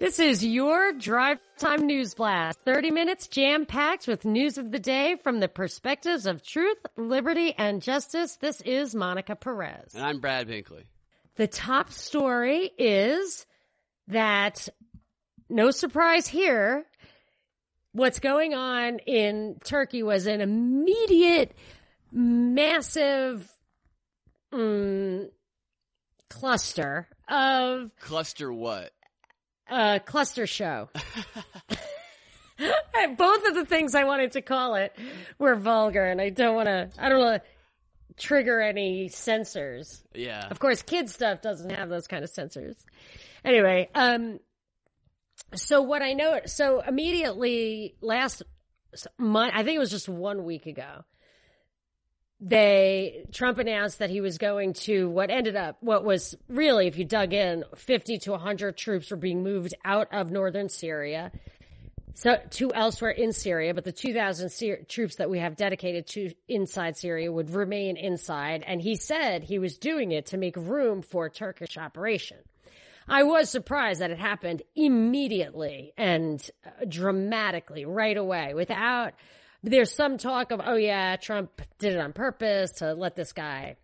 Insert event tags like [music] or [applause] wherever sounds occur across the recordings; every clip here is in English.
This is your Drive Time News Blast. 30 minutes jam packed with news of the day from the perspectives of truth, liberty, and justice. This is Monica Perez. And I'm Brad Binkley. The top story is that, no surprise here, what's going on in Turkey was an immediate, massive mm, cluster of Cluster what? Uh, cluster show. [laughs] [laughs] Both of the things I wanted to call it were vulgar, and I don't want to. I don't want to trigger any censors. Yeah. Of course, kid stuff doesn't have those kind of censors. Anyway, um, so what I know, so immediately last month, I think it was just one week ago, they Trump announced that he was going to what ended up what was really if you dug in 50 to 100 troops were being moved out of northern Syria so to elsewhere in Syria but the 2000 Syr- troops that we have dedicated to inside Syria would remain inside and he said he was doing it to make room for Turkish operation. I was surprised that it happened immediately and uh, dramatically right away without there's some talk of, oh yeah, Trump did it on purpose to let this guy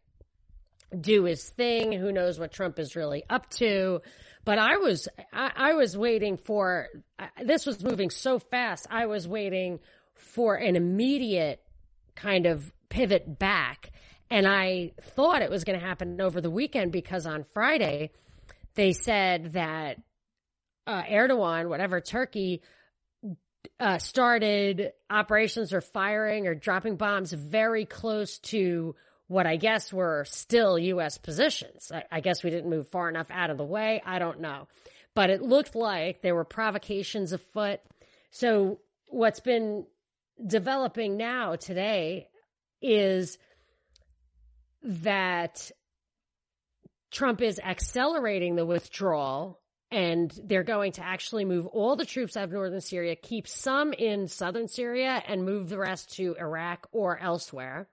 do his thing. Who knows what Trump is really up to? But I was, I, I was waiting for, uh, this was moving so fast. I was waiting for an immediate kind of pivot back. And I thought it was going to happen over the weekend because on Friday they said that uh, Erdogan, whatever Turkey, uh, started operations or firing or dropping bombs very close to what I guess were still U.S. positions. I, I, guess we didn't move far enough out of the way. I don't know. But it looked like there were provocations afoot. So what's been developing now today is that Trump is accelerating the withdrawal and they're going to actually move all the troops out of northern Syria, keep some in southern Syria, and move the rest to Iraq or elsewhere.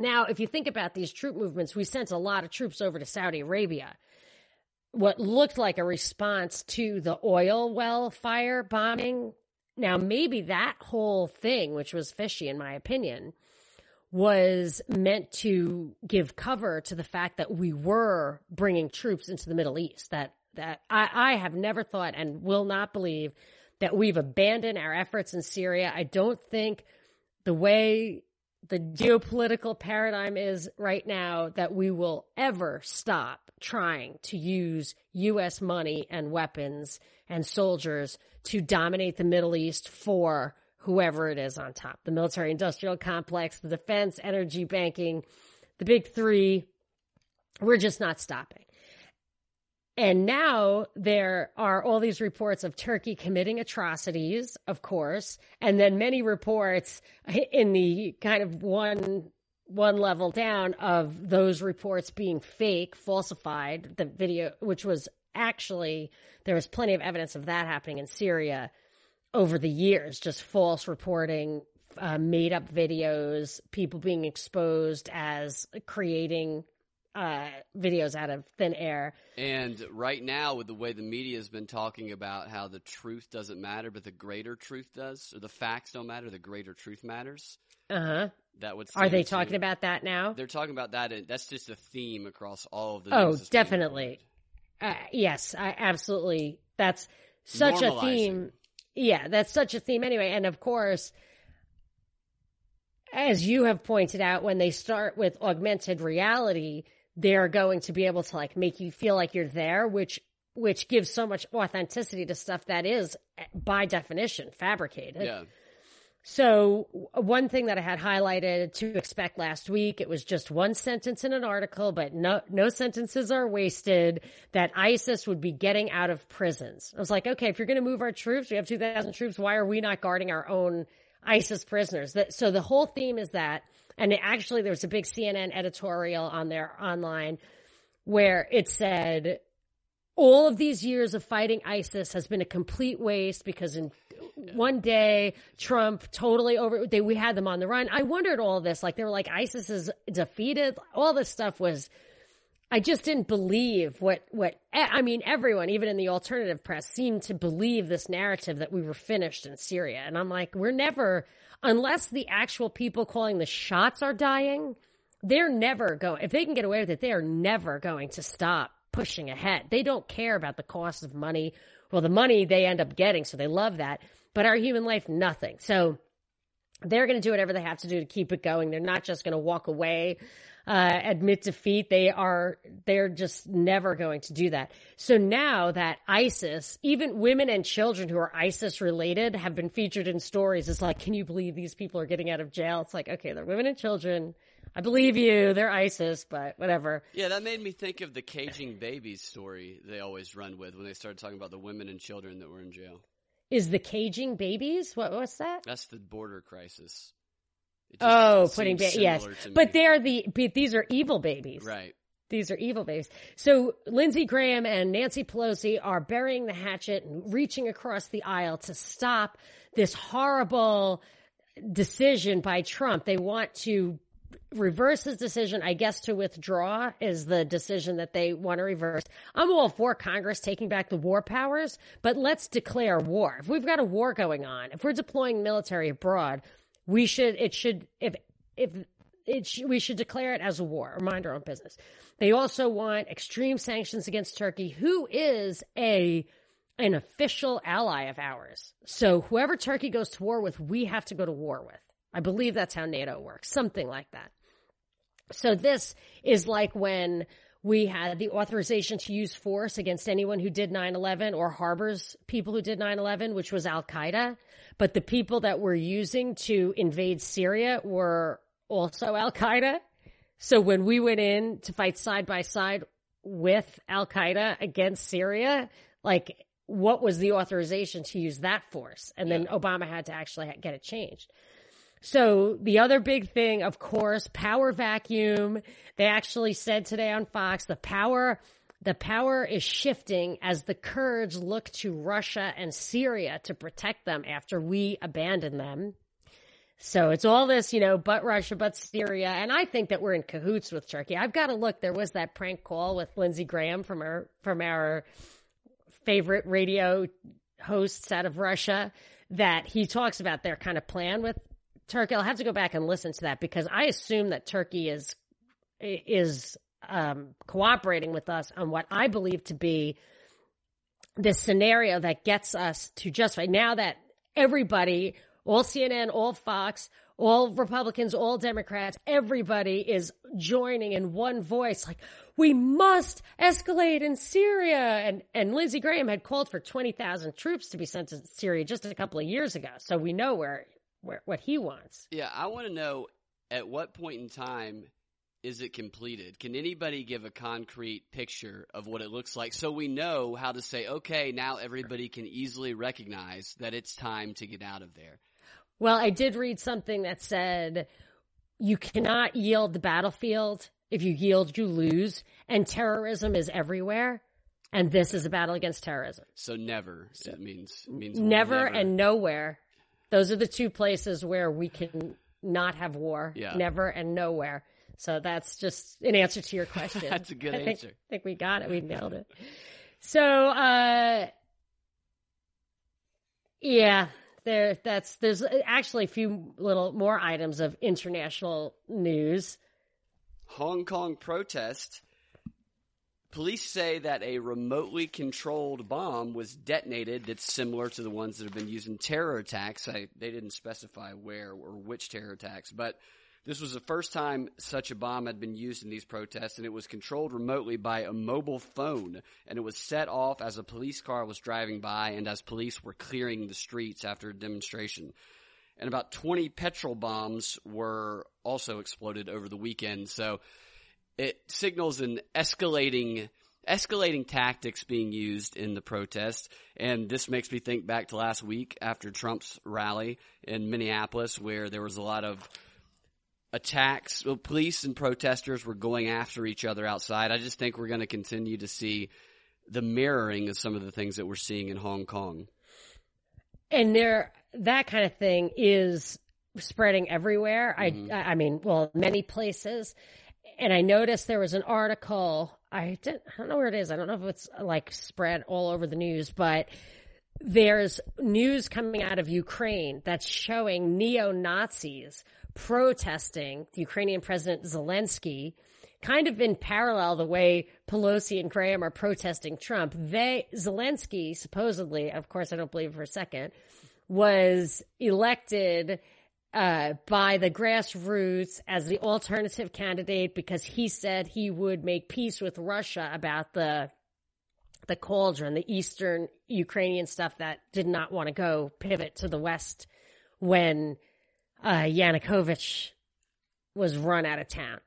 Now, if you think about these troop movements, we sent a lot of troops over to Saudi Arabia. What looked like a response to the oil well fire bombing. Now, maybe that whole thing, which was fishy in my opinion, was meant to give cover to the fact that we were bringing troops into the Middle East, that that I, I have never thought and will not believe that we've abandoned our efforts in Syria. I don't think the way the geopolitical paradigm is right now that we will ever stop trying to use U.S. money and weapons and soldiers to dominate the Middle East for whoever it is on top. The military industrial complex, the defense, energy, banking, the big three. We're just not stopping. And now there are all these reports of Turkey committing atrocities, of course, and then many reports in the kind of one one level down of those reports being fake, falsified. The video, which was actually there was plenty of evidence of that happening in Syria over the years, just false reporting, uh, made up videos, people being exposed as creating uh, videos out of thin air. And right now, with the way the media has been talking about how the truth doesn't matter, but the greater truth does, or the facts don't matter, the greater truth matters. Uh huh. That would. Are they talking about that now? They're talking about that, and that's just a theme across all of the. Oh, definitely. Uh, yes, I absolutely. That's such a theme. Yeah, that's such a theme anyway. And of course, as you have pointed out, when they start with augmented reality, they're going to be able to like make you feel like you're there, which which gives so much authenticity to stuff that is by definition fabricated. Yeah. So one thing that I had highlighted to expect last week, it was just one sentence in an article, but no, no sentences are wasted that ISIS would be getting out of prisons. I was like, okay, if you're going to move our troops, we have 2,000 troops. Why are we not guarding our own ISIS prisoners? That, so the whole theme is that and actually, there was a big CNN editorial on there online where it said, all of these years of fighting ISIS has been a complete waste because in one day Trump totally over they we had them on the run. I wondered all this like they were like ISIS is defeated. All this stuff was I just didn't believe what what I mean. Everyone, even in the alternative press, seemed to believe this narrative that we were finished in Syria, and I'm like, we're never, unless the actual people calling the shots are dying. They're never going. If they can get away with it, they are never going to stop pushing ahead. They don't care about the cost of money. Well, the money they end up getting, so they love that. But our human life, nothing. So they're going to do whatever they have to do to keep it going. They're not just going to walk away uh, admit defeat. They are, they're just never going to do that. So now that ISIS, even women and children who are ISIS related have been featured in stories. It's like, can you believe these people are getting out of jail? It's like, okay, they're women and children. I believe you. They're ISIS, but whatever. Yeah, that made me think of the caging babies story they always run with when they started talking about the women and children that were in jail. Is the caging babies? What what's that? That's the border crisis. Oh, putting ba- yes, but they're the but these are evil babies, right? These are evil babies. So Lindsey Graham and Nancy Pelosi are burying the hatchet and reaching across the aisle to stop this horrible decision by Trump. They want to reverse his decision, I guess to withdraw is the decision that they want to reverse. I'm all for Congress taking back the war powers, but let's declare war. If we've got a war going on, if we're deploying military abroad, we should, it should, if, if, it sh- we should declare it as a war or mind our own business. They also want extreme sanctions against Turkey, who is a an official ally of ours. So whoever Turkey goes to war with, we have to go to war with. I believe that's how NATO works, something like that. So this is like when we had the authorization to use force against anyone who did 9-11 or harbors people who did 9-11, which was Al Qaeda. But the people that were using to invade Syria were also Al Qaeda. So when we went in to fight side by side with Al Qaeda against Syria, like what was the authorization to use that force? And then. Obama had to actually get it changed. So the other big thing, of course, power vacuum. They actually said today on Fox, the power the power is shifting as the Kurds look to Russia and Syria to protect them after we abandon them. So it's all this, you know, but Russia, but Syria. And I think that we're in cahoots with Turkey. I've got to look. There was that prank call with Lindsey Graham from our, from our favorite radio hosts out of Russia that he talks about their kind of plan with Turkey. I'll have to go back and listen to that because I assume that Turkey is, is um, cooperating with us on what I believe to be this scenario that gets us to justify now that everybody, all CNN, all Fox, all Republicans, all Democrats, everybody is joining in one voice, like, we must escalate in Syria. And, and Lindsey Graham had called for 20,000 troops to be sent to Syria just a couple of years ago. So we know where, where, what he wants. Yeah. I want to know at what point in time is it completed? Can anybody give a concrete picture of what it looks like so we know how to say, okay, now everybody can easily recognize that it's time to get out of there? Well, I did read something that said you cannot yield the battlefield. If you yield, you lose. And terrorism is everywhere. And this is a battle against terrorism. So never. So it means means never, never and nowhere. Those are the two places where we can not have war. Yeah. Never and nowhere. So that's just an answer to your question. [laughs] that's a good I answer. Think, I think we got it. We nailed it. So, uh, yeah, there, that's, there's actually a few little more items of international news. Hong Kong protest. Police say that a remotely controlled bomb was detonated that's similar to the ones that have been used in terror attacks. I, they didn't specify where or which terror attacks, but this was the first time such a bomb had been used in these protests, and it was controlled remotely by a mobile phone. And it was set off as a police car was driving by and as police were clearing the streets after a demonstration. And about 20 petrol bombs were also exploded over the weekend. So it signals an escalating escalating tactics being used in the protest. And this makes me think back to last week after Trump's rally in Minneapolis, where there was a lot of attacks. Well, police and protesters were going after each other outside. I just think we're going to continue to see the mirroring of some of the things that we're seeing in Hong Kong. And there, that kind of thing is spreading everywhere. Mm-hmm. I, I mean, well, many places. And I noticed there was an article I didn't, I don't know where it is. I don't know if it's like spread all over the news, but there's news coming out of Ukraine that's showing neo Nazis protesting the Ukrainian President Zelensky, kind of in parallel the way Pelosi and Graham are protesting Trump. They, Zelensky, supposedly, of course, I don't believe for a second, was elected uh, by the grassroots as the alternative candidate because he said he would make peace with Russia about the the cauldron, the eastern Ukrainian stuff that did not want to go pivot to the west when uh, Yanukovych was run out of town.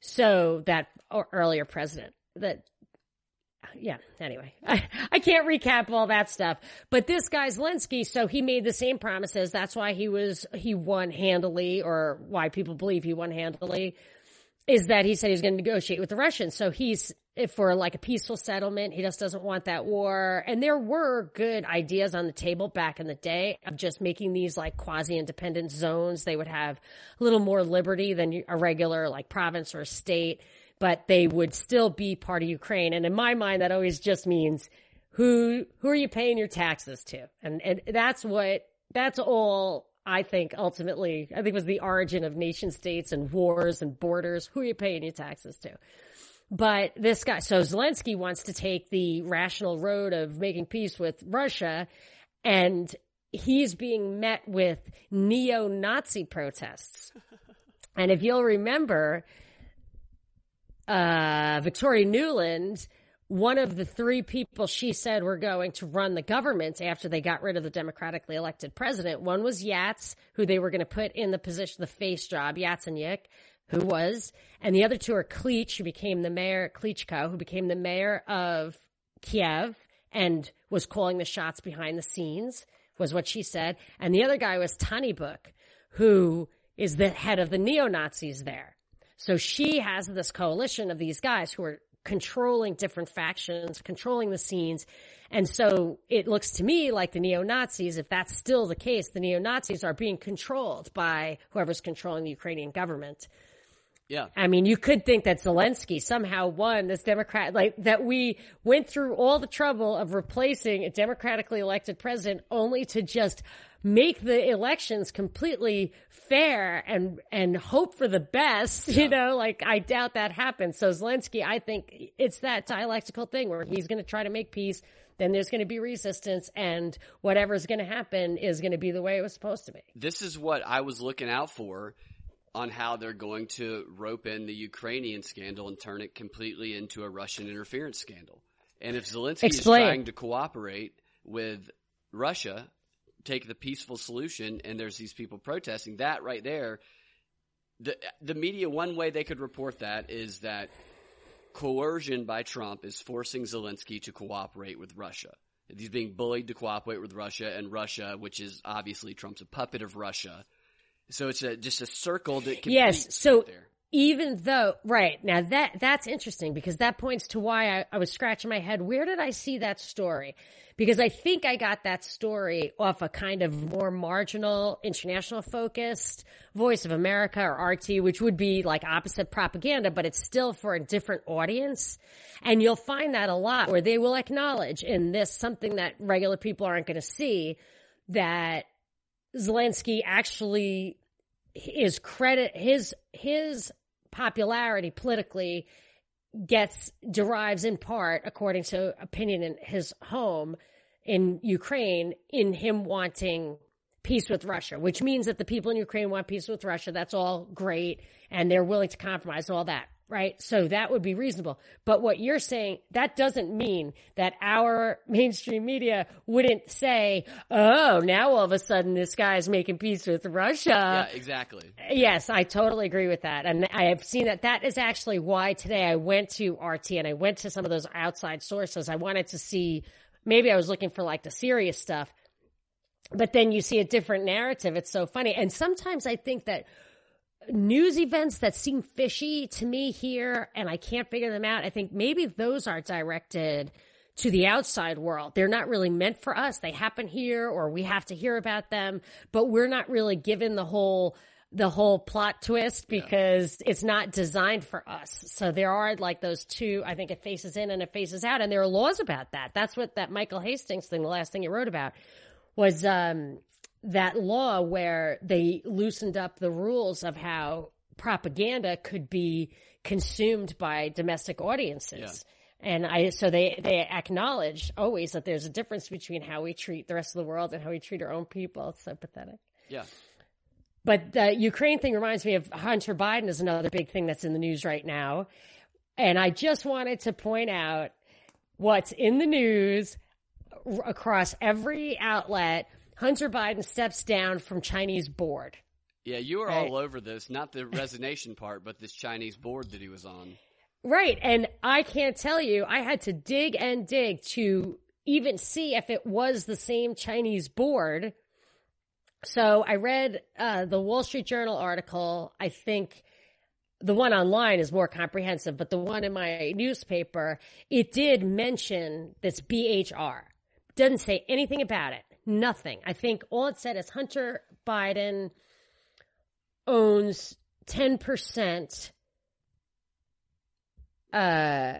So that earlier president that yeah, anyway, [laughs] I, I can't recap all that stuff. But this guy Zelensky, so he made the same promises. That's why he was, he won handily or why people believe he won handily is that he said he's going to negotiate with the Russians. So he's for like a peaceful settlement. He just doesn't want that war. And there were good ideas on the table back in the day of just making these like quasi independent zones. They would have a little more liberty than a regular like province or state but they would still be part of Ukraine. And in my mind, that always just means who who are you paying your taxes to? And and that's what that's all I think ultimately I think was the origin of nation states and wars and borders. Who are you paying your taxes to? But this guy, so Zelensky wants to take the rational road of making peace with Russia, and he's being met with neo-Nazi protests. And if you'll remember, uh, Victoria Nuland, one of the three people she said were going to run the government after they got rid of the democratically elected president. One was Yats, who they were going to put in the position, the face job, Yatsenyuk, who was, and the other two are Klitsch, who became the mayor, Klitschko, who became the mayor of Kiev and was calling the shots behind the scenes, was what she said. And the other guy was Tyahnybok, who is the head of the neo Nazis there. So she has this coalition of these guys who are controlling different factions, controlling the scenes. And so it looks to me like the neo Nazis, if that's still the case, the neo Nazis are being controlled by whoever's controlling the Ukrainian government. Yeah. I mean, you could think that Zelensky somehow won this Democrat, like that we went through all the trouble of replacing a democratically elected president only to just make the elections completely fair and and hope for the best. [laughs] You know, like I doubt that happens. So Zelensky, I think it's that dialectical thing where he's going to try to make peace. Then there's going to be resistance, and whatever's going to happen is going to be the way it was supposed to be. This is what I was looking out for on how they're going to rope in the Ukrainian scandal and turn it completely into a Russian interference scandal. And if Zelensky Explain. is trying to cooperate with Russia, take the peaceful solution and there's these people protesting that right there the the media one way they could report that is that coercion by Trump is forcing Zelensky to cooperate with Russia. He's being bullied to cooperate with Russia and Russia, which is obviously Trump's a puppet of Russia. So it's a, just a circle that yes. So even though right now that that's interesting because that points to why I, I was scratching my head. Where did I see that story? because I think I got that story off a kind of more marginal, international focused Voice of America or RT, which would be like opposite propaganda, but it's still for a different audience. And you'll find that a lot where they will acknowledge in this something that regular people aren't going to see that Zelensky actually is credit his his popularity politically gets derives in part, according to opinion in his home in Ukraine, in him wanting peace with Russia, which means that the people in Ukraine want peace with Russia. That's all great. And they're willing to compromise all that. Right. So that would be reasonable. But what you're saying, that doesn't mean that our [laughs] mainstream media wouldn't say, oh, now all of a sudden this guy is making peace with Russia. Yeah, exactly. Yes, I totally agree with that. And I have seen that. That is actually why today I went to RT and I went to some of those outside sources. I wanted to see, maybe I was looking for like the serious stuff but then you see a different narrative. It's so funny. And sometimes I think that news events that seem fishy to me here and I can't figure them out, I think maybe those are directed to the outside world. They're not really meant for us. They happen here or we have to hear about them, but we're not really given the whole the whole plot twist because yeah. it's not designed for us. So there are like those two, I think it faces in and it faces out. And there are laws about that. That's what that Michael Hastings thing, the last thing he wrote about was, um, that law where they loosened up the rules of how propaganda could be consumed by domestic audiences. Yeah. And I, so they, they acknowledge always that there's a difference between how we treat the rest of the world and how we treat our own people. It's so pathetic. Yeah. But the Ukraine thing reminds me of Hunter Biden is another big thing that's in the news right now. And I just wanted to point out what's in the news across every outlet. Hunter Biden steps down from Chinese board. Yeah, you were right. all over this, not the resignation part, but this Chinese board that he was on. Right. And I can't tell you, I had to dig and dig to even see if it was the same Chinese board so I read uh, the Wall Street Journal article. I think the one online is more comprehensive, but the one in my newspaper, it did mention this BHR. Doesn't say anything about it. Nothing. I think all it said is Hunter Biden owns 10% uh,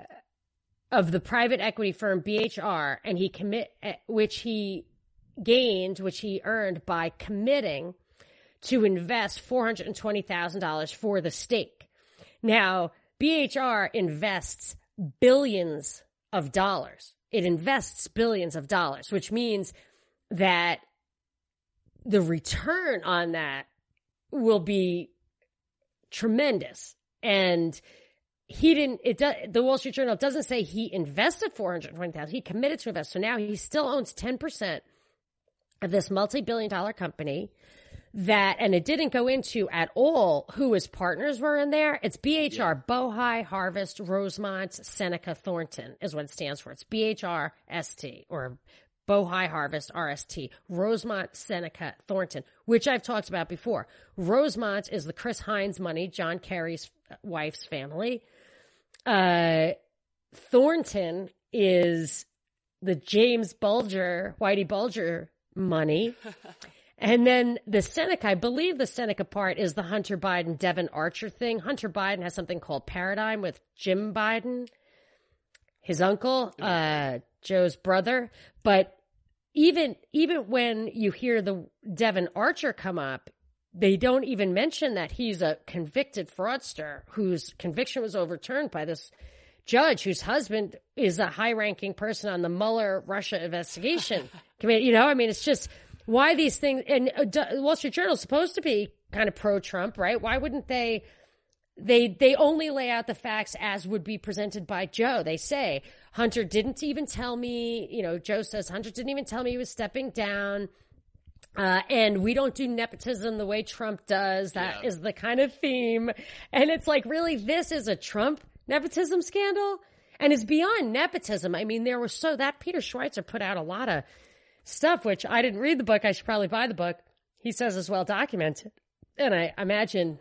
of the private equity firm BHR, and he commit, uh, which he gained, which he earned by committing to invest $420,000 for the stake. Now, BHR invests billions of dollars. It invests billions of dollars, which means that the return on that will be tremendous. And he didn't, it does, the Wall Street Journal doesn't say he invested 420,000. He committed to invest. So now he still owns 10% of this multi-billion dollar company that, and it didn't go into at all who his partners were in there. It's BHR, yeah. Bohai, Harvest, Rosemont, Seneca, Thornton is what it stands for. It's BHR ST or Bohai Harvest RST, Rosemont, Seneca, Thornton, which I've talked about before. Rosemont is the Chris Heinz money, John Kerry's wife's family. Uh, Thornton is the James Bulger, Whitey Bulger money. [laughs] And then the Seneca, I believe the Seneca part is the Hunter Biden, Devon Archer thing. Hunter Biden has something called Paradigm with Jim Biden, his uncle, uh, Joe's brother. But even, even when you hear the Devon Archer come up, they don't even mention that he's a convicted fraudster whose conviction was overturned by this judge whose husband is a high ranking person on the Mueller Russia investigation [laughs] committee. You know, I mean, it's just why these things and uh, Wall Street Journal is supposed to be kind of pro Trump, right? Why wouldn't they? They they only lay out the facts as would be presented by Joe. They say Hunter didn't even tell me. You know, Joe says Hunter didn't even tell me he was stepping down. Uh, and we don't do nepotism the way Trump does. That yeah. is the kind of theme. And it's like, really, this is a Trump nepotism scandal? And it's beyond nepotism. I mean, there was so that Peter Schweizer put out a lot of stuff, which I didn't read the book. I should probably buy the book. He says is well documented. And I imagine,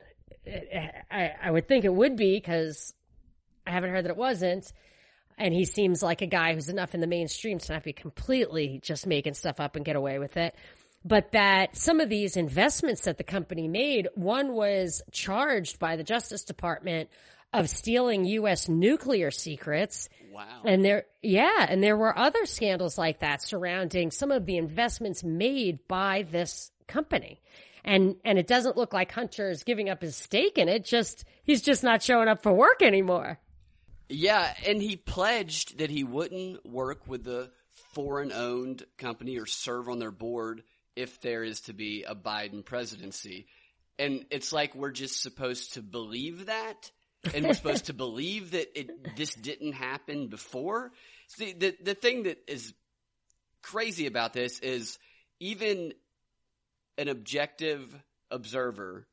I, I would think it would be because I haven't heard that it wasn't. And he seems like a guy who's enough in the mainstream to not be completely just making stuff up and get away with it. But that some of these investments that the company made, one was charged by the Justice Department of stealing U.S. nuclear secrets. Wow. And there, yeah, and there were other scandals like that surrounding some of the investments made by this company. And, and it doesn't look like Hunter is giving up his stake in it. Just, he's just not showing up for work anymore. Yeah. And he pledged that he wouldn't work with the foreign owned company or serve on their board if there is to be a Biden presidency. And it's like we're just supposed to believe that and we're supposed to [laughs] believe that it this didn't happen before. See, the the thing that is crazy about this is even an objective observer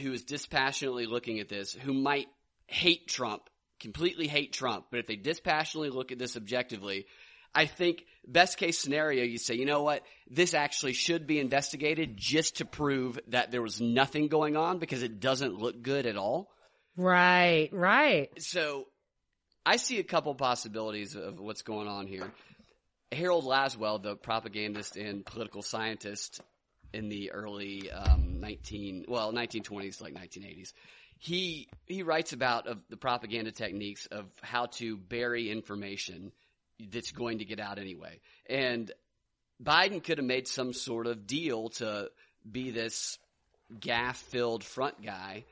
who is dispassionately looking at this, who might hate Trump, completely hate Trump, but if they dispassionately look at this objectively, I think best case scenario, you say, you know what? This actually should be investigated just to prove that there was nothing going on because it doesn't look good at all. Right, right. So I see a couple possibilities of what's going on here. Harold Lasswell, the propagandist and political scientist, in the early um, 19 well 1920s like 1980s. He he writes about of the propaganda techniques of how to bury information that's going to get out anyway. And Biden could have made some sort of deal to be this gaff filled front guy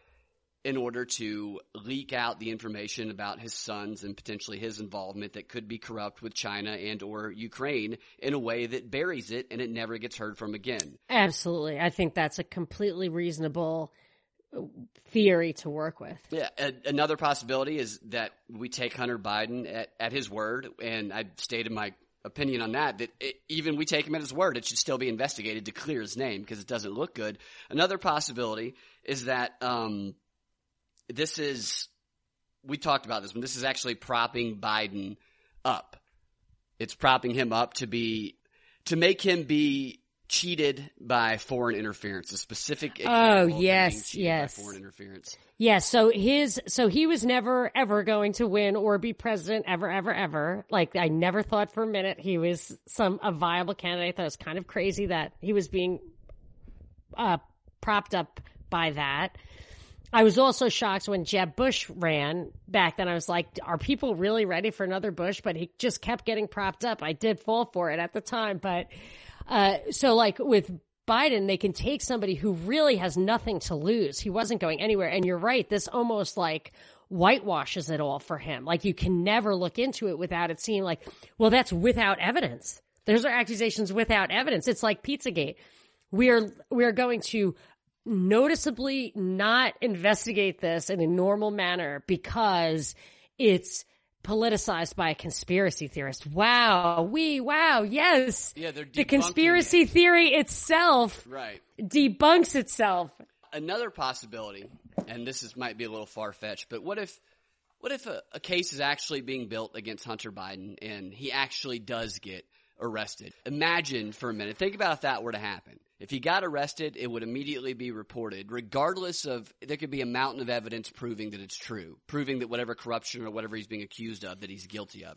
in order to leak out the information about his sons and potentially his involvement that could be corrupt with China and or Ukraine in a way that buries it and it never gets heard from again. Absolutely. I think that's a completely reasonable theory to work with. Yeah, another possibility is that we take Hunter Biden at, at his word, and I stated my opinion on that. That it, even we take him at his word, it should still be investigated to clear his name because it doesn't look good. Another possibility is that um, this is we talked about this when this is actually propping Biden up. It's propping him up to be to make him be cheated by foreign interference. A specific oh yes yes foreign interference. Yes, so his so he was never ever going to win or be president ever ever ever. Like I never thought for a minute he was some a viable candidate. That was kind of crazy that he was being uh, propped up by that. I was also shocked when Jeb Bush ran back then. I was like, are people really ready for another Bush? But he just kept getting propped up. I did fall for it at the time. But, uh, so like with Biden, they can take somebody who really has nothing to lose. He wasn't going anywhere. And you're right. This almost like whitewashes it all for him. Like you can never look into it without it seeming like, well, that's without evidence. Those are accusations without evidence. It's like Pizzagate. We are, we are going to noticeably not investigate this in a normal manner because it's politicized by a conspiracy theorist. Wow. We, wow. Yes. Yeah, they're the conspiracy it. theory itself right. debunks itself. Another possibility, and this is might be a little far fetched, but what if what if a, a case is actually being built against Hunter Biden and he actually does get arrested? Imagine for a minute. Think about if that were to happen. If he got arrested, it would immediately be reported, regardless of, there could be a mountain of evidence proving that it's true, proving that whatever corruption or whatever he's being accused of, that he's guilty of.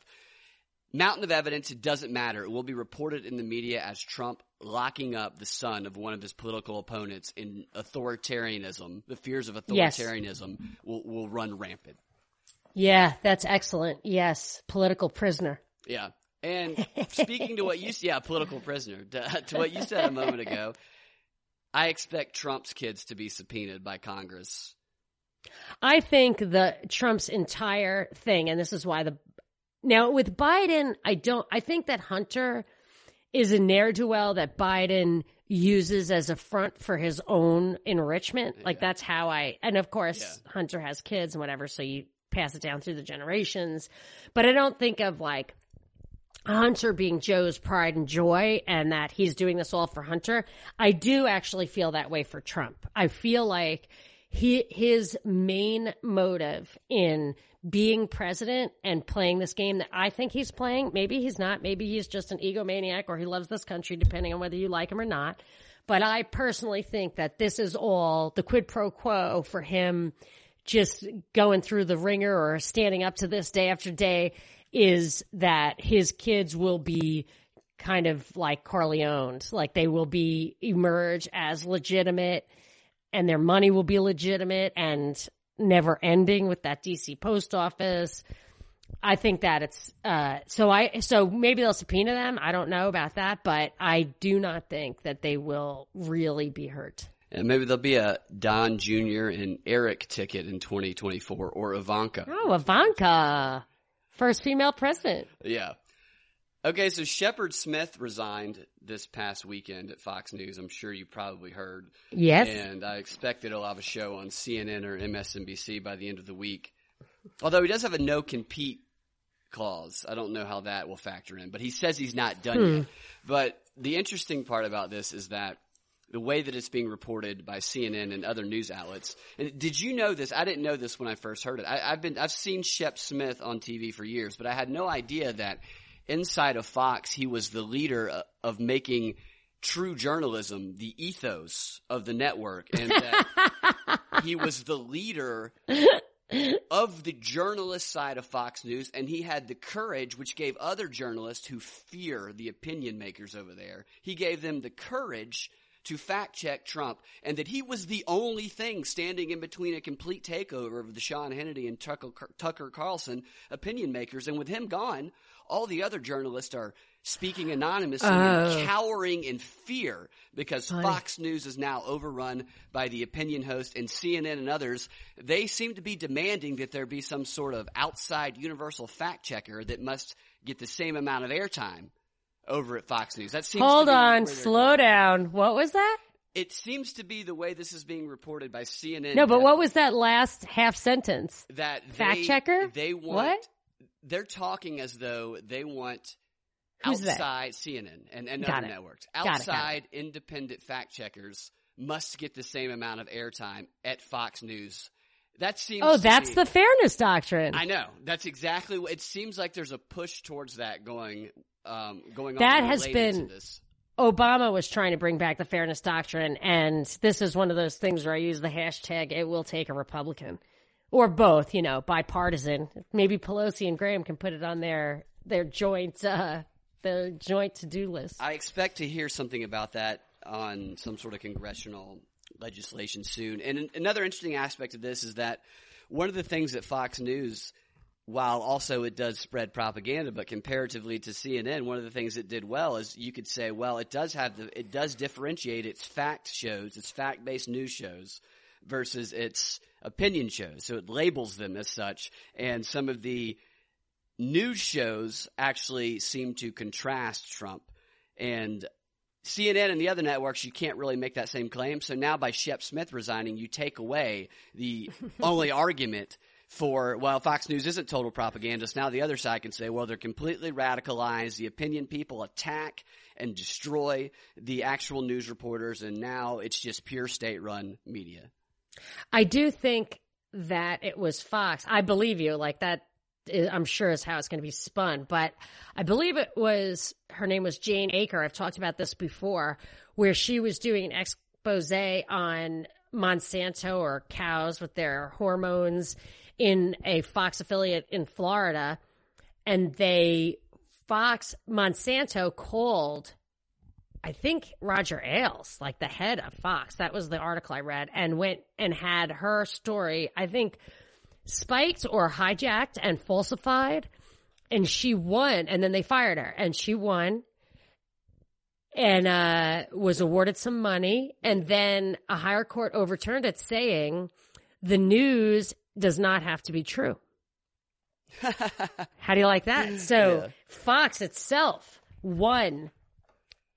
Mountain of evidence, it doesn't matter. It will be reported in the media as Trump locking up the son of one of his political opponents in authoritarianism. The fears of authoritarianism yes. will, will run rampant. Yeah, that's excellent. Yes, political prisoner. Yeah. And speaking to what you yeah, political prisoner to, to what you said a moment ago, I expect Trump's kids to be subpoenaed by Congress. I think the Trump's entire thing, and this is why the now with Biden, I don't. I think that Hunter is a ne'er do well that Biden uses as a front for his own enrichment. Like that's how I. And of course, yeah. Hunter has kids and whatever, so you pass it down through the generations. But I don't think of like Hunter being Joe's pride and joy and that he's doing this all for Hunter. I do actually feel that way for Trump. I feel like he, his main motive in being president and playing this game that I think he's playing, maybe he's not, maybe he's just an egomaniac or he loves this country depending on whether you like him or not. But I personally think that this is all the quid pro quo for him just going through the ringer or standing up to this day after day is that his kids will be kind of like Corleone's, like they will be emerge as legitimate and their money will be legitimate and never ending with that DC post office. I think that it's uh so I so maybe they'll subpoena them. I don't know about that, but I do not think that they will really be hurt. And maybe there'll be a Don Jr. and Eric ticket in 2024 or Ivanka. Oh, Ivanka. First female president. Yeah. Okay, so Shepard Smith resigned this past weekend at Fox News. I'm sure you probably heard. Yes. And I expect that he'll have a show on CNN or MSNBC by the end of the week. Although he does have a no compete clause. I don't know how that will factor in, but he says he's not done hmm. yet. But the interesting part about this is that the way that it's being reported by CNN and other news outlets. And did you know this? I didn't know this when I first heard it. I, have been I've seen Shep Smith on TV for years, but I had no idea that inside of Fox he was the leader uh, of making true journalism the ethos of the network, and that [laughs] he was the leader. of the journalist side of Fox News, and he had the courage, which gave other journalists who fear the opinion makers over there, he gave them the courage to fact check Trump and that he was the only thing standing in between a complete takeover of the Sean Hannity and Tucker, Carlson opinion makers. And with him gone, all the other journalists are speaking anonymously and Oh. cowering in fear because Funny. Fox News is now overrun by the opinion host and CNN and others. They seem to be demanding that there be some sort of outside universal fact checker that must get the same amount of airtime over at Fox News. That seems to Hold be on, slow going. down. What was that? It seems to be the way this is being reported by CNN. No, but what was that last half sentence? that Fact they- checker? They want. What? They're talking as though they want Who's outside CNN and, and Got other it. networks. Got it, got it. Outside independent fact checkers must get the same amount of airtime at Fox News. That seems. Oh, that's be- the fairness doctrine. I know. That's exactly what it seems like. There's a push towards that going. Um, going That on has been-. Obama was trying to bring back the fairness doctrine, and this is one of those things where I use the hashtag "It will take a Republican," or both. You know, bipartisan. Maybe Pelosi and Graham can put it on their their joint uh, their joint to do list. I expect to hear something about that on some sort of congressional legislation soon. And another interesting aspect of this is that one of the things that Fox News, while also it does spread propaganda, but comparatively to CNN, one of the things it did well is you could say, well, it does have the, it does differentiate its fact shows, its fact-based news shows versus its opinion shows. So it labels them as such. And some of the news shows actually seem to contrast Trump. And CNN and the other networks, you can't really make that same claim. So now by Shep Smith resigning, you take away the [laughs] only argument for, well, Fox News isn't total propagandist. Now the other side can say, well, they're completely radicalized. The opinion people attack and destroy the actual news reporters. And now it's just pure state run media. I do think that it was Fox. I believe you. Like that, I'm sure is how it's going to be spun. But I believe it was her name was Jane Akre. I've talked about this before, where she was doing an expose on Monsanto or cows with their hormones in a Fox affiliate in Florida, and they Fox Monsanto called I think Roger Ailes, like the head of Fox, that was the article I read, and went and had her story, I think, spiked or hijacked and falsified. And she won, and then they fired her, and she won and uh, was awarded some money. And then a higher court overturned it, saying the news does not have to be true. How do you like that? So Yeah. Fox itself won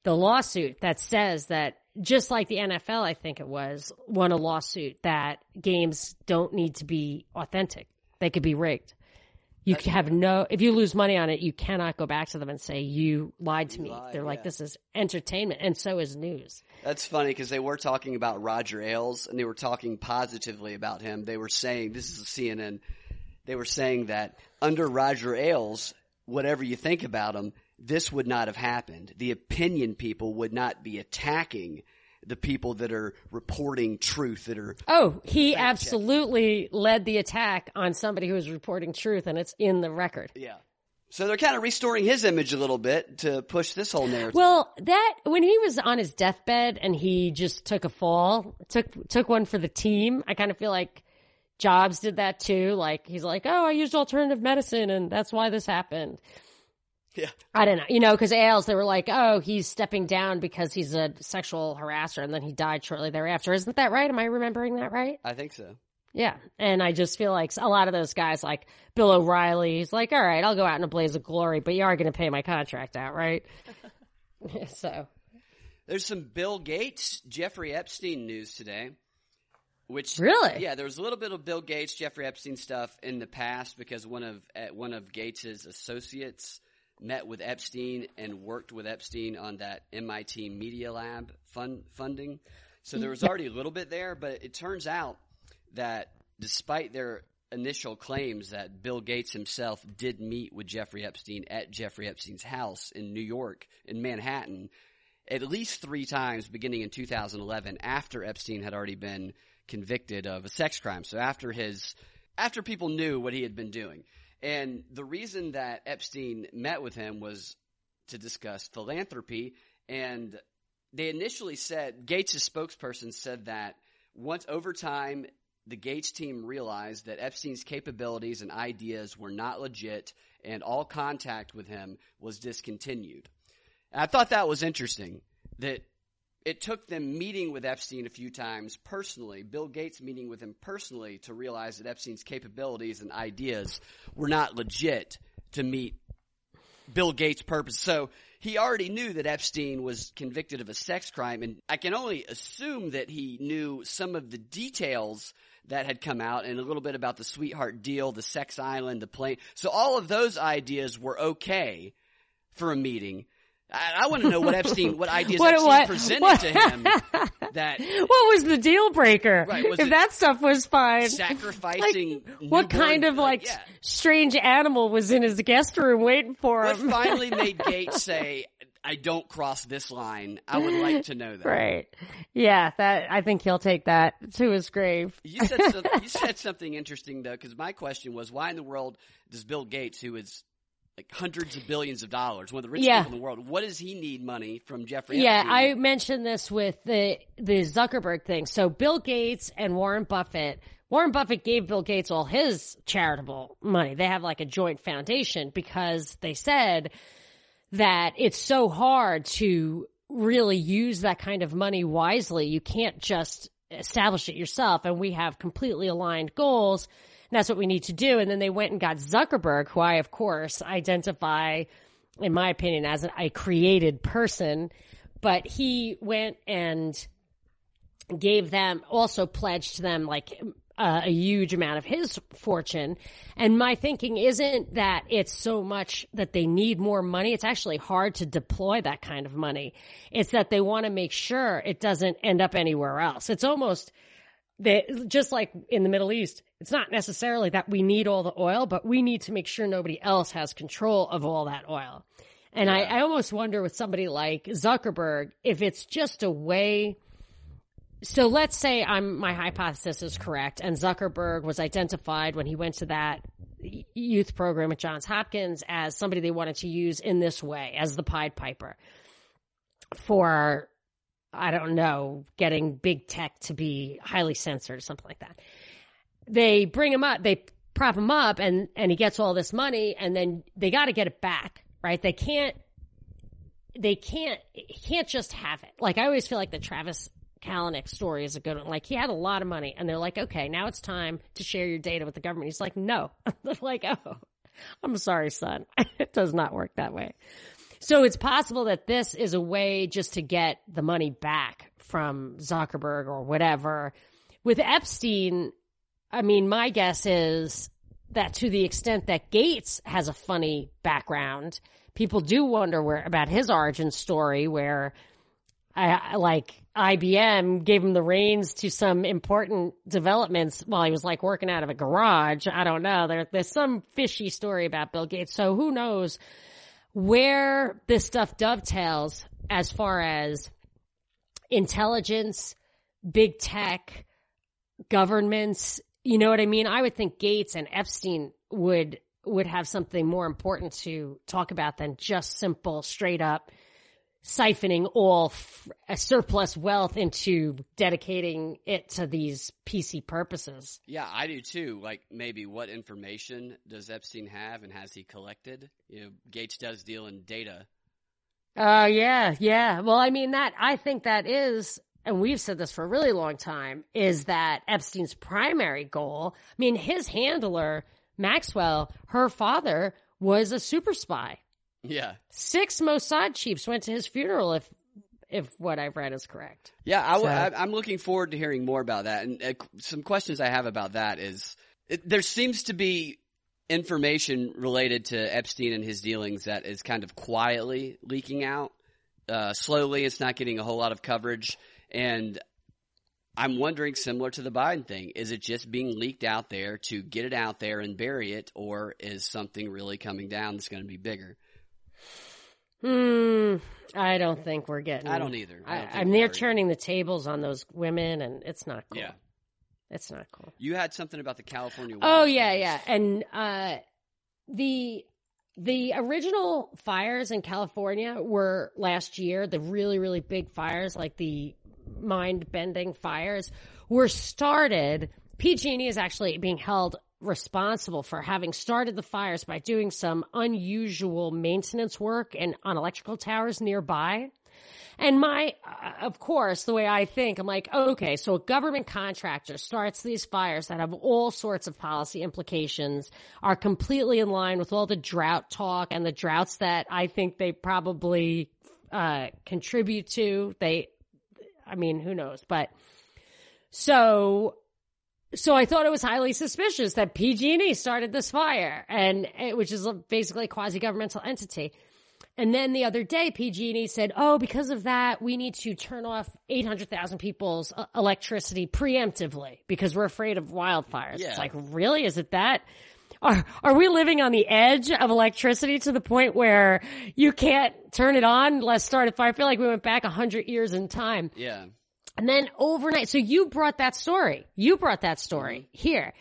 the lawsuit that says that just like the NFL, I think it was, won a lawsuit that games don't need to be authentic. They could be rigged. You could have no, if you lose money on it, you cannot go back to them and say, you lied to me. lied, They're like, yeah. this is entertainment. And so is news. That's funny because they were talking about Roger Ailes and they were talking positively about him. They were saying, this is CNN, they were saying that under Roger Ailes, whatever you think about him, this would not have happened. The opinion people would not be attacking the people that are reporting truth, that are Oh, he absolutely led the attack on somebody who was reporting truth, and it's in the record. Yeah. So they're kind of restoring his image a little bit to push this whole narrative. Well, that when he was on his deathbed and he just took a fall, took took one for the team. I kind of feel like Jobs did that too. Like he's like, "Oh, I used alternative medicine, and that's why this happened." Yeah. I don't know, you know, because Ailes, they were like, "Oh, he's stepping down because he's a sexual harasser," and then he died shortly thereafter. Isn't that right? Am I remembering that right? I think so. Yeah. And I just feel like a lot of those guys, like Bill O'Reilly, he's like, all right, I'll go out in a blaze of glory, but you are going to pay my contract out, right? [laughs] [laughs] so, There's some Bill Gates, Jeffrey Epstein news today. Which Really? Yeah, there was a little bit of Bill Gates, Jeffrey Epstein stuff in the past because one of uh, one of Gates's associates met with Epstein and worked with Epstein on that MIT Media Lab fund funding. So there was already a little bit there, but it turns out that despite their initial claims that Bill Gates himself did meet with Jeffrey Epstein at Jeffrey Epstein's house in New York, in Manhattan, at least three times beginning in 2011 after Epstein had already been convicted of a sex crime. So after his, after people knew what he had been doing. And the reason that Epstein met with him was to discuss philanthropy and they initially said Gates' spokesperson said that once over time the Gates team realized that Epstein's capabilities and ideas were not legit and all contact with him was discontinued. I thought that was interesting that it took them meeting with Epstein a few times personally, Bill Gates meeting with him personally to realize that Epstein's capabilities and ideas were not legit to meet Bill Gates' purpose. So he already knew that Epstein was convicted of a sex crime, and I can only assume that he knew some of the details that had come out and a little bit about the sweetheart deal, the sex island, the plane. So all of those ideas were okay for a meeting. I, I want to know what Epstein, [laughs] what ideas What- Epstein what- presented what- to him [laughs] that What was the deal breaker? Right, was if that stuff was fine. sacrificing [laughs] What kind of like yeah. strange animal was in his guest room waiting for him? What finally made Gates say, "I don't cross this line"? I would like to know that. right. Yeah, that I think he'll take that to his grave. You said some, you said something interesting though, because my question was, why in the world does Bill Gates, who is like hundreds of billions of dollars, one of the richest Yeah. people in the world, what does he need money from Jeffrey? Yeah, Epstein? I mentioned this with the the Zuckerberg thing. So Bill Gates and Warren Buffett. Warren Buffett gave Bill Gates all his charitable money. They have like a joint foundation because they said that it's so hard to really use that kind of money wisely. You can't just establish it yourself. And we have completely aligned goals. And that's what we need to do. And then they went and got Zuckerberg, who I, of course, identify, in my opinion, as a created person. But he went and gave them, also pledged them like uh, a huge amount of his fortune. And my thinking isn't that it's so much that they need more money. It's actually hard to deploy that kind of money. It's that they want to make sure it doesn't end up anywhere else. It's almost that just like in the Middle East, it's not necessarily that we need all the oil, but we need to make sure nobody else has control of all that oil. And I, I almost wonder with somebody like Zuckerberg if it's just a way. So let's say I'm my hypothesis is correct, and Zuckerberg was identified when he went to that youth program at Johns Hopkins as somebody they wanted to use in this way as the Pied Piper for I don't know, getting big tech to be highly censored or something like that. They bring him up, they prop him up and, and he gets all this money and then they got to get it back, right? They can't, they can't, he can't just have it. Like I always feel like the Travis Kalanick story is a good one. Like he had a lot of money and they're like, okay, now it's time to share your data with the government. He's like, no. [laughs] they're like, oh, I'm sorry, son. [laughs] it does not work that way. So it's possible that this is a way just to get the money back from Zuckerberg or whatever. With Epstein, I mean, my guess is that to the extent that Gates has a funny background, people do wonder where about his origin story where I, like IBM gave him the reins to some important developments while he was like working out of a garage. I don't know. There, there's some fishy story about Bill Gates. So who knows where this stuff dovetails as far as intelligence, big tech, governments. You know what I mean? I would think Gates and Epstein would would have something more important to talk about than just simple, straight up siphoning all f- a surplus wealth into dedicating it to these PC purposes. Yeah, I do too. Like maybe what information does Epstein have and has he collected? You know, Gates does deal in data. Uh, yeah, yeah. Well, I mean, that, I think that is, and we've said this for a really long time, is that Epstein's primary goal. I mean, his handler, Maxwell, her father was a super spy. Yeah. Six Mossad chiefs went to his funeral if, if what I've read is correct. Yeah, I, So- I, am looking forward to hearing more about that. And uh, some questions I have about that is it, there seems to be information related to Epstein and his dealings that is kind of quietly leaking out. Uh, slowly, it's not getting a whole lot of coverage. And I'm wondering, similar to the Biden thing, is it just being leaked out there to get it out there and bury it, or is something really coming down that's going to be bigger? Hmm. I don't think we're getting. I don't either. I I, don't think I'm we near turning the tables on those women, and it's not cool. Yeah. It's not cool. You had something about the California. Oh yeah, yeah, and uh, the the original fires in California were last year, the really, really big fires, like the mind bending fires, were started. PG&E is actually being held responsible for having started the fires by doing some unusual maintenance work and on electrical towers nearby. And my, uh, of course, the way I think, I'm like, okay, so a government contractor starts these fires that have all sorts of policy implications, are completely in line with all the drought talk and the droughts that I think they probably uh, contribute to. They, I mean, who knows? But so so I thought it was highly suspicious that PG&E started this fire, and which is basically a quasi-governmental entity. And then the other day, PG&E said, "Oh, because of that, we need to turn off 800,000 people's uh, electricity preemptively because we're afraid of wildfires." Yeah. It's like, really? Is it that? Are are we living on the edge of electricity to the point where you can't turn it on? Let's start a fire. I feel like we went back hundred years in time. Yeah. And then overnight, so you brought that story. You brought that story mm-hmm. here.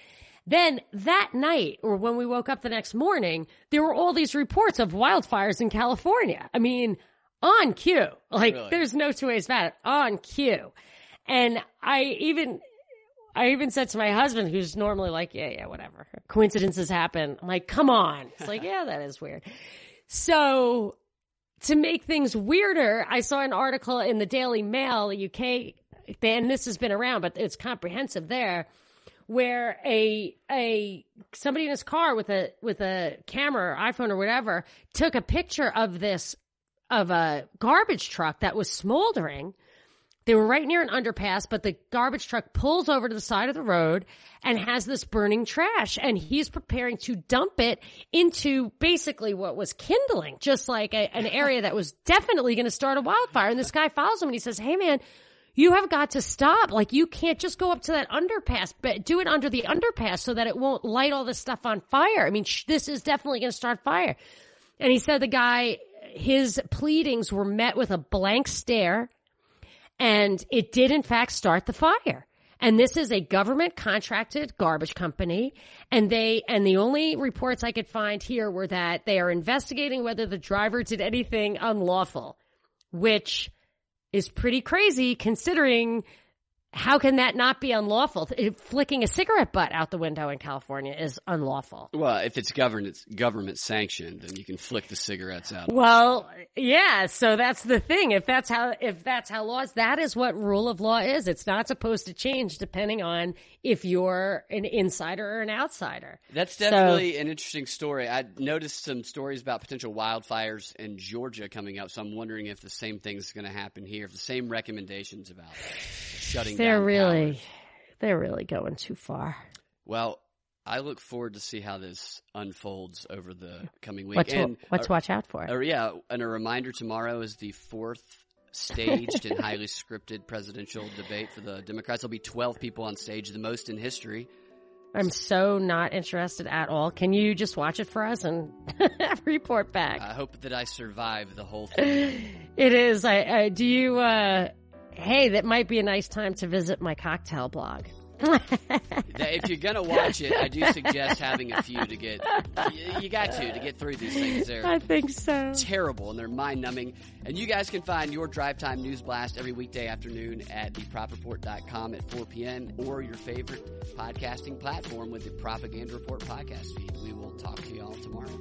Then that night, or when we woke up the next morning, there were all these reports of wildfires in California. I mean, on cue. Like, Really? there's no two ways about it. On cue. And I even, I even said to my husband, who's normally like, yeah, yeah, whatever. Coincidences happen. I'm like, come on. It's like, yeah, that is weird. So to make things weirder, I saw an article in the Daily Mail, UK, and this has been around, but it's comprehensive there, where a a somebody in his car with a with a camera or iPhone or whatever took a picture of this of a garbage truck that was smoldering. They were right near an underpass, but the garbage truck pulls over to the side of the road and has this burning trash. And he's preparing to dump it into basically what was kindling, just like a, an area that was definitely going to start a wildfire. And this guy follows him and he says, Hey man, you have got to stop. Like you can't just go up to that underpass, but do it under the underpass so that it won't light all this stuff on fire. I mean, sh- this is definitely going to start fire. And he said the guy, his pleadings were met with a blank stare and it did in fact start the fire. And this is a government contracted garbage company. And they, and the only reports I could find here were that they are investigating whether the driver did anything unlawful, which is pretty crazy considering how can that not be unlawful? Flicking a cigarette butt out the window in California is unlawful. Well, if it's government government sanctioned, then you can flick the cigarettes out. Well, yeah, so that's the thing. If that's how if that's how laws that is what rule of law is. It's not supposed to change depending on if you're an insider or an outsider. That's So- definitely an interesting story. I noticed some stories about potential wildfires in Georgia coming up, so I'm wondering if the same thing's going to happen here. If the same recommendations about shutting They're really they're really going too far. Well, I look forward to see how this unfolds over the coming week. What to, and what to watch out for? Or yeah, and a reminder tomorrow is the fourth staged and highly [laughs] scripted presidential debate for the Democrats. There'll be 12 people on stage, the most in history. I'm so not interested at all. Can you just watch it for us and [laughs] report back? I hope that I survive the whole thing. [laughs] It is. I, I do you. uh Hey, that might be a nice time to visit my cocktail blog. If you're gonna watch it, I do suggest having a few to get. You, you got to to get through these things. They're I think so. terrible and they're mind numbing. And you guys can find your Drive Time News Blast every weekday afternoon at thepropreport.com at 4 p.m. or your favorite podcasting platform with the Propaganda Report podcast feed. We will talk to you all tomorrow.